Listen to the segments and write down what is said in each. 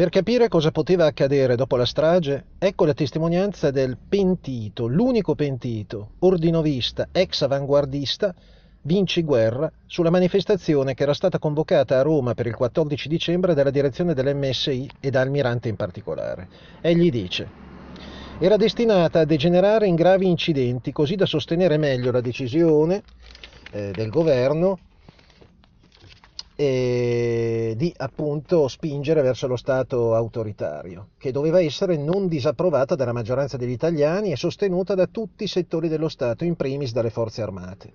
Per capire cosa poteva accadere dopo la strage, ecco la testimonianza del pentito, l'unico pentito, ordinovista, ex avanguardista, Vinci Guerra, sulla manifestazione che era stata convocata a Roma per il 14 dicembre dalla direzione dell'MSI e da Almirante in particolare. Egli dice era destinata a degenerare in gravi incidenti così da sostenere meglio la decisione eh, del governo eh, di appunto spingere verso lo Stato autoritario, che doveva essere non disapprovata dalla maggioranza degli italiani e sostenuta da tutti i settori dello Stato, in primis dalle forze armate.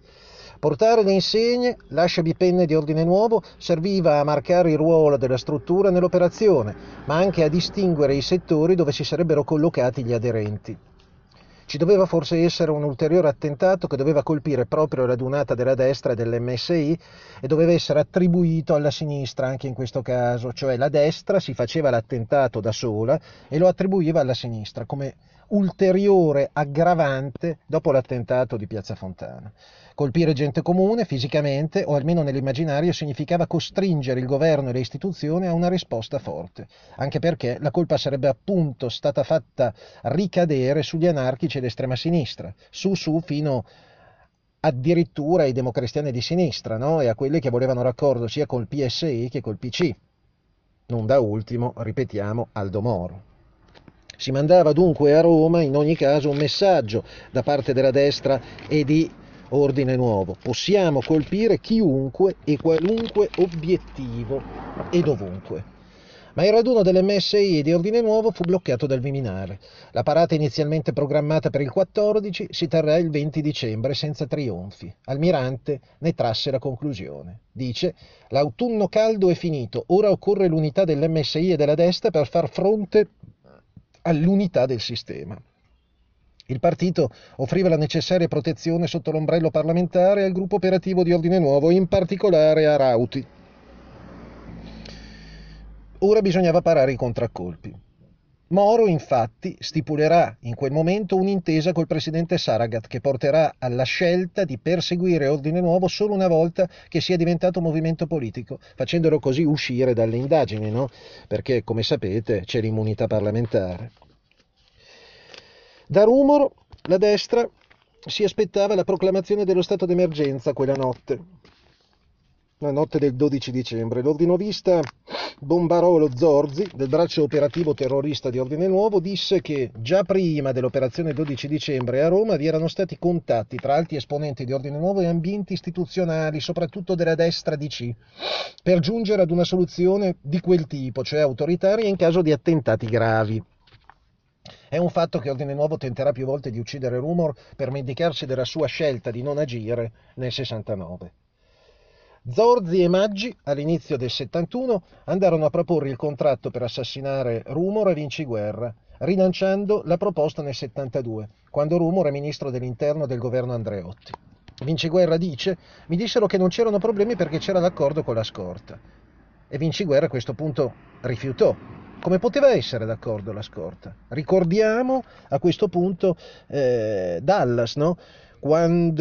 Portare le insegne, lascia bipenne di ordine nuovo, serviva a marcare il ruolo della struttura nell'operazione, ma anche a distinguere i settori dove si sarebbero collocati gli aderenti. Ci doveva forse essere un ulteriore attentato che doveva colpire proprio la radunata della destra e dell'MSI e doveva essere attribuito alla sinistra anche in questo caso, cioè la destra si faceva l'attentato da sola e lo attribuiva alla sinistra come ulteriore aggravante dopo l'attentato di Piazza Fontana. Colpire gente comune fisicamente, o almeno nell'immaginario, significava costringere il governo e le istituzioni a una risposta forte, anche perché la colpa sarebbe appunto stata fatta ricadere sugli anarchici d'estrema sinistra, su su fino addirittura ai democristiani di sinistra, no? e a quelli che volevano raccordo sia col PSI che col PC. Non da ultimo, ripetiamo, Aldo Moro. Si mandava dunque a Roma in ogni caso un messaggio da parte della destra e di ordine nuovo. Possiamo colpire chiunque e qualunque obiettivo e dovunque. Ma il raduno dell'MSI di Ordine Nuovo fu bloccato dal Viminale. La parata inizialmente programmata per il 14 si terrà il 20 dicembre senza trionfi. Almirante ne trasse la conclusione. Dice, l'autunno caldo è finito, ora occorre l'unità dell'MSI e della destra per far fronte all'unità del sistema. Il partito offriva la necessaria protezione sotto l'ombrello parlamentare al gruppo operativo di Ordine Nuovo, in particolare a Rauti. Ora bisognava parare i contraccolpi. Moro infatti stipulerà in quel momento un'intesa col presidente Saragat che porterà alla scelta di perseguire Ordine Nuovo solo una volta che sia diventato movimento politico, facendolo così uscire dalle indagini, no? Perché, come sapete, c'è l'immunità parlamentare. Da rumor la destra si aspettava la proclamazione dello stato d'emergenza quella notte, la notte del 12 dicembre. L'ordinovista Bombarolo Zorzi, del braccio operativo terrorista di Ordine Nuovo, disse che già prima dell'operazione 12 dicembre a Roma vi erano stati contatti tra alti esponenti di Ordine Nuovo e ambienti istituzionali, soprattutto della destra DC, per giungere ad una soluzione di quel tipo, cioè autoritaria in caso di attentati gravi. È un fatto che Ordine Nuovo tenterà più volte di uccidere Rumor per vendicarsi della sua scelta di non agire nel 69. Zorzi e Maggi, all'inizio del 71, andarono a proporre il contratto per assassinare Rumor e Vinci Guerra, rilanciando la proposta nel 72, quando Rumor è ministro dell'interno del governo Andreotti. Vinci Guerra dice, mi dissero che non c'erano problemi perché c'era l'accordo con la scorta. E Vinci Guerra a questo punto rifiutò, come poteva essere d'accordo la scorta? Ricordiamo a questo punto eh, Dallas, no? quando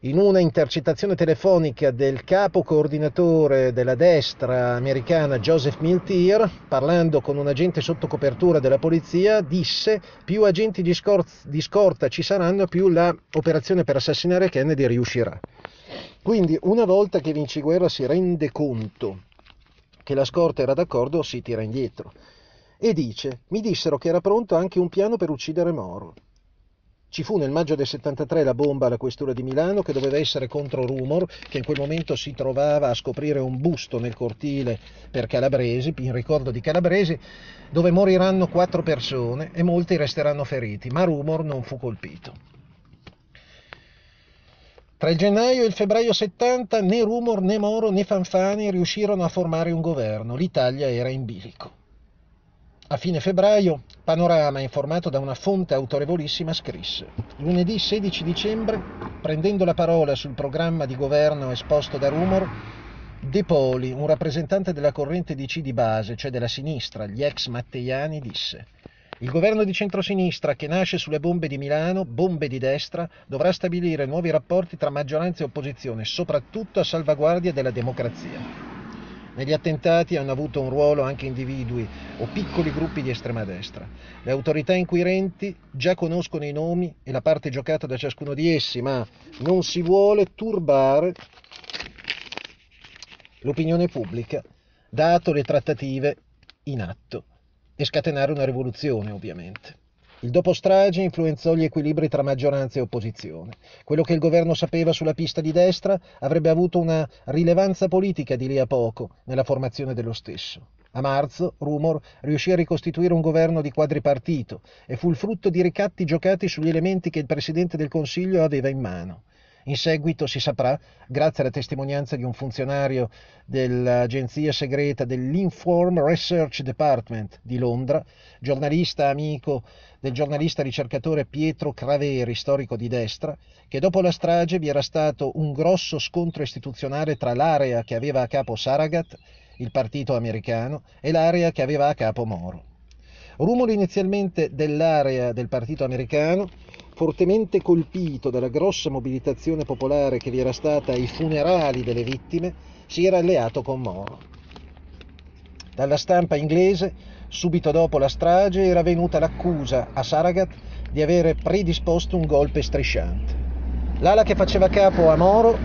in una intercettazione telefonica del capo coordinatore della destra americana Joseph Miltier, parlando con un agente sotto copertura della polizia, disse più agenti di, scor- di scorta ci saranno, più l'operazione per assassinare Kennedy riuscirà. Quindi una volta che Vinci Guerra si rende conto che la scorta era d'accordo, si tira indietro. E dice, mi dissero che era pronto anche un piano per uccidere Moro. Ci fu nel maggio del 73 la bomba alla questura di Milano che doveva essere contro Rumor, che in quel momento si trovava a scoprire un busto nel cortile per Calabresi, in ricordo di Calabresi, dove moriranno quattro persone e molti resteranno feriti, ma Rumor non fu colpito. Tra il gennaio e il febbraio 70 né Rumor né Moro né Fanfani riuscirono a formare un governo, l'Italia era in bilico. A fine febbraio, Panorama, informato da una fonte autorevolissima, scrisse Lunedì 16 dicembre, prendendo la parola sul programma di governo esposto da Rumor, De Poli, un rappresentante della corrente DC di base, cioè della sinistra, gli ex matteiani, disse il governo di centrosinistra, che nasce sulle bombe di Milano, bombe di destra, dovrà stabilire nuovi rapporti tra maggioranza e opposizione, soprattutto a salvaguardia della democrazia. Negli attentati hanno avuto un ruolo anche individui o piccoli gruppi di estrema destra. Le autorità inquirenti già conoscono i nomi e la parte giocata da ciascuno di essi, ma non si vuole turbare l'opinione pubblica, dato le trattative in atto, e scatenare una rivoluzione, ovviamente. Il dopo strage influenzò gli equilibri tra maggioranza e opposizione. Quello che il governo sapeva sulla pista di destra avrebbe avuto una rilevanza politica di lì a poco nella formazione dello stesso. A marzo, Rumor riuscì a ricostituire un governo di quadripartito e fu il frutto di ricatti giocati sugli elementi che il Presidente del Consiglio aveva in mano. In seguito si saprà, grazie alla testimonianza di un funzionario dell'agenzia segreta dell'Inform Research Department di Londra, giornalista amico del giornalista ricercatore Pietro Craveri, storico di destra, che dopo la strage vi era stato un grosso scontro istituzionale tra l'area che aveva a capo Saragat, il partito americano, e l'area che aveva a capo Moro. Rumore inizialmente dell'area del partito americano, fortemente colpito dalla grossa mobilitazione popolare che vi era stata ai funerali delle vittime, si era alleato con Moro. Dalla stampa inglese, subito dopo la strage, era venuta l'accusa a Saragat di avere predisposto un golpe strisciante. L'ala che faceva capo a Moro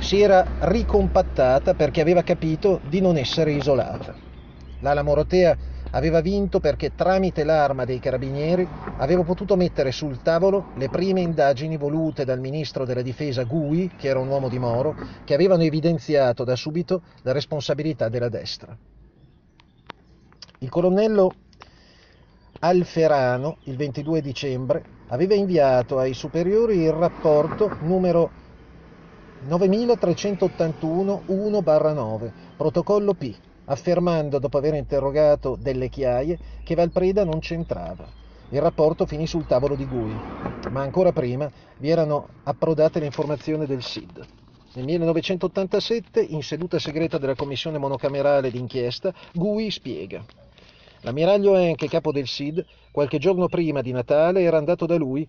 si era ricompattata perché aveva capito di non essere isolata. L'ala morotea aveva vinto perché tramite l'arma dei carabinieri aveva potuto mettere sul tavolo le prime indagini volute dal ministro della difesa Gui, che era un uomo di Moro, che avevano evidenziato da subito la responsabilità della destra. Il colonnello Alferano, il 22 dicembre, aveva inviato ai superiori il rapporto numero 9381 1-9, protocollo P, affermando, dopo aver interrogato delle chiaie, che Valpreda non c'entrava. Il rapporto finì sul tavolo di Gui, ma ancora prima vi erano approdate le informazioni del SID. Nel 1987, in seduta segreta della commissione monocamerale d'inchiesta, Gui spiega. L'ammiraglio Henke, capo del SID, qualche giorno prima di Natale era andato da lui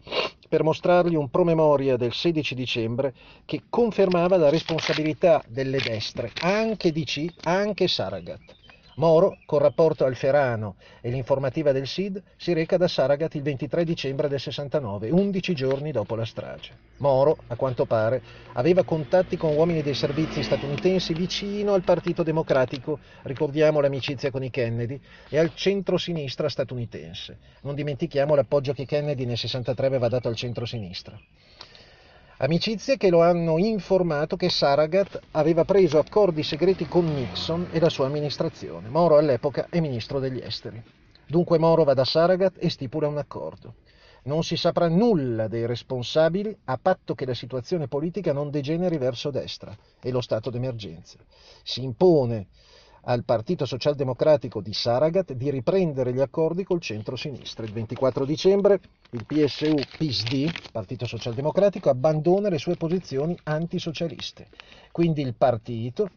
per mostrargli un promemoria del 16 dicembre che confermava la responsabilità delle destre, anche di C, anche Saragat. Moro, col rapporto al Ferano e l'informativa del SID, si reca da Saragat il 23 dicembre del 69, 11 giorni dopo la strage. Moro, a quanto pare, aveva contatti con uomini dei servizi statunitensi vicino al Partito Democratico, ricordiamo l'amicizia con i Kennedy, e al centro-sinistra statunitense. Non dimentichiamo l'appoggio che Kennedy nel 63 aveva dato al centro-sinistra. Amicizie che lo hanno informato che Saragat aveva preso accordi segreti con Nixon e la sua amministrazione. Moro all'epoca è ministro degli esteri. Dunque Moro va da Saragat e stipula un accordo. Non si saprà nulla dei responsabili a patto che la situazione politica non degeneri verso destra e lo stato d'emergenza. Si impone al Partito Socialdemocratico di Saragat di riprendere gli accordi col centro-sinistra. Il 24 dicembre il PSU-PSD, Partito Socialdemocratico, abbandona le sue posizioni antisocialiste. Quindi il partito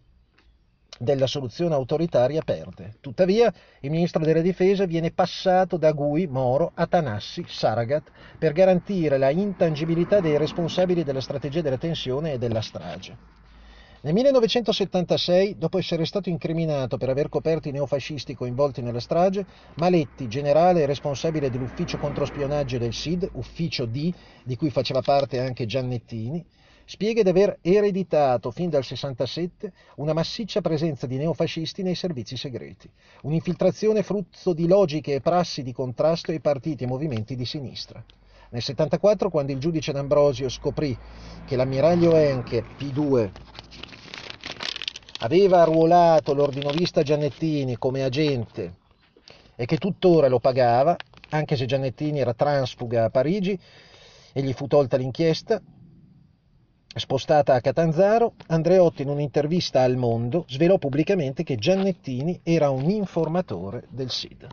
della soluzione autoritaria perde. Tuttavia, il ministro della difesa viene passato da Gui, Moro, a Tanassi, Saragat, per garantire la intangibilità dei responsabili della strategia della tensione e della strage. Nel 1976, dopo essere stato incriminato per aver coperto i neofascisti coinvolti nella strage, Maletti, generale e responsabile dell'ufficio controspionaggio del SID, ufficio D, di cui faceva parte anche Giannettini, spiega di aver ereditato fin dal 67 una massiccia presenza di neofascisti nei servizi segreti, un'infiltrazione frutto di logiche e prassi di contrasto ai partiti e movimenti di sinistra. Nel 74, quando il giudice D'Ambrosio scoprì che l'ammiraglio Enche, P2, aveva arruolato l'ordinovista Giannettini come agente e che tuttora lo pagava, anche se Giannettini era transfuga a Parigi e gli fu tolta l'inchiesta, spostata a Catanzaro, Andreotti in un'intervista al Mondo svelò pubblicamente che Giannettini era un informatore del SID.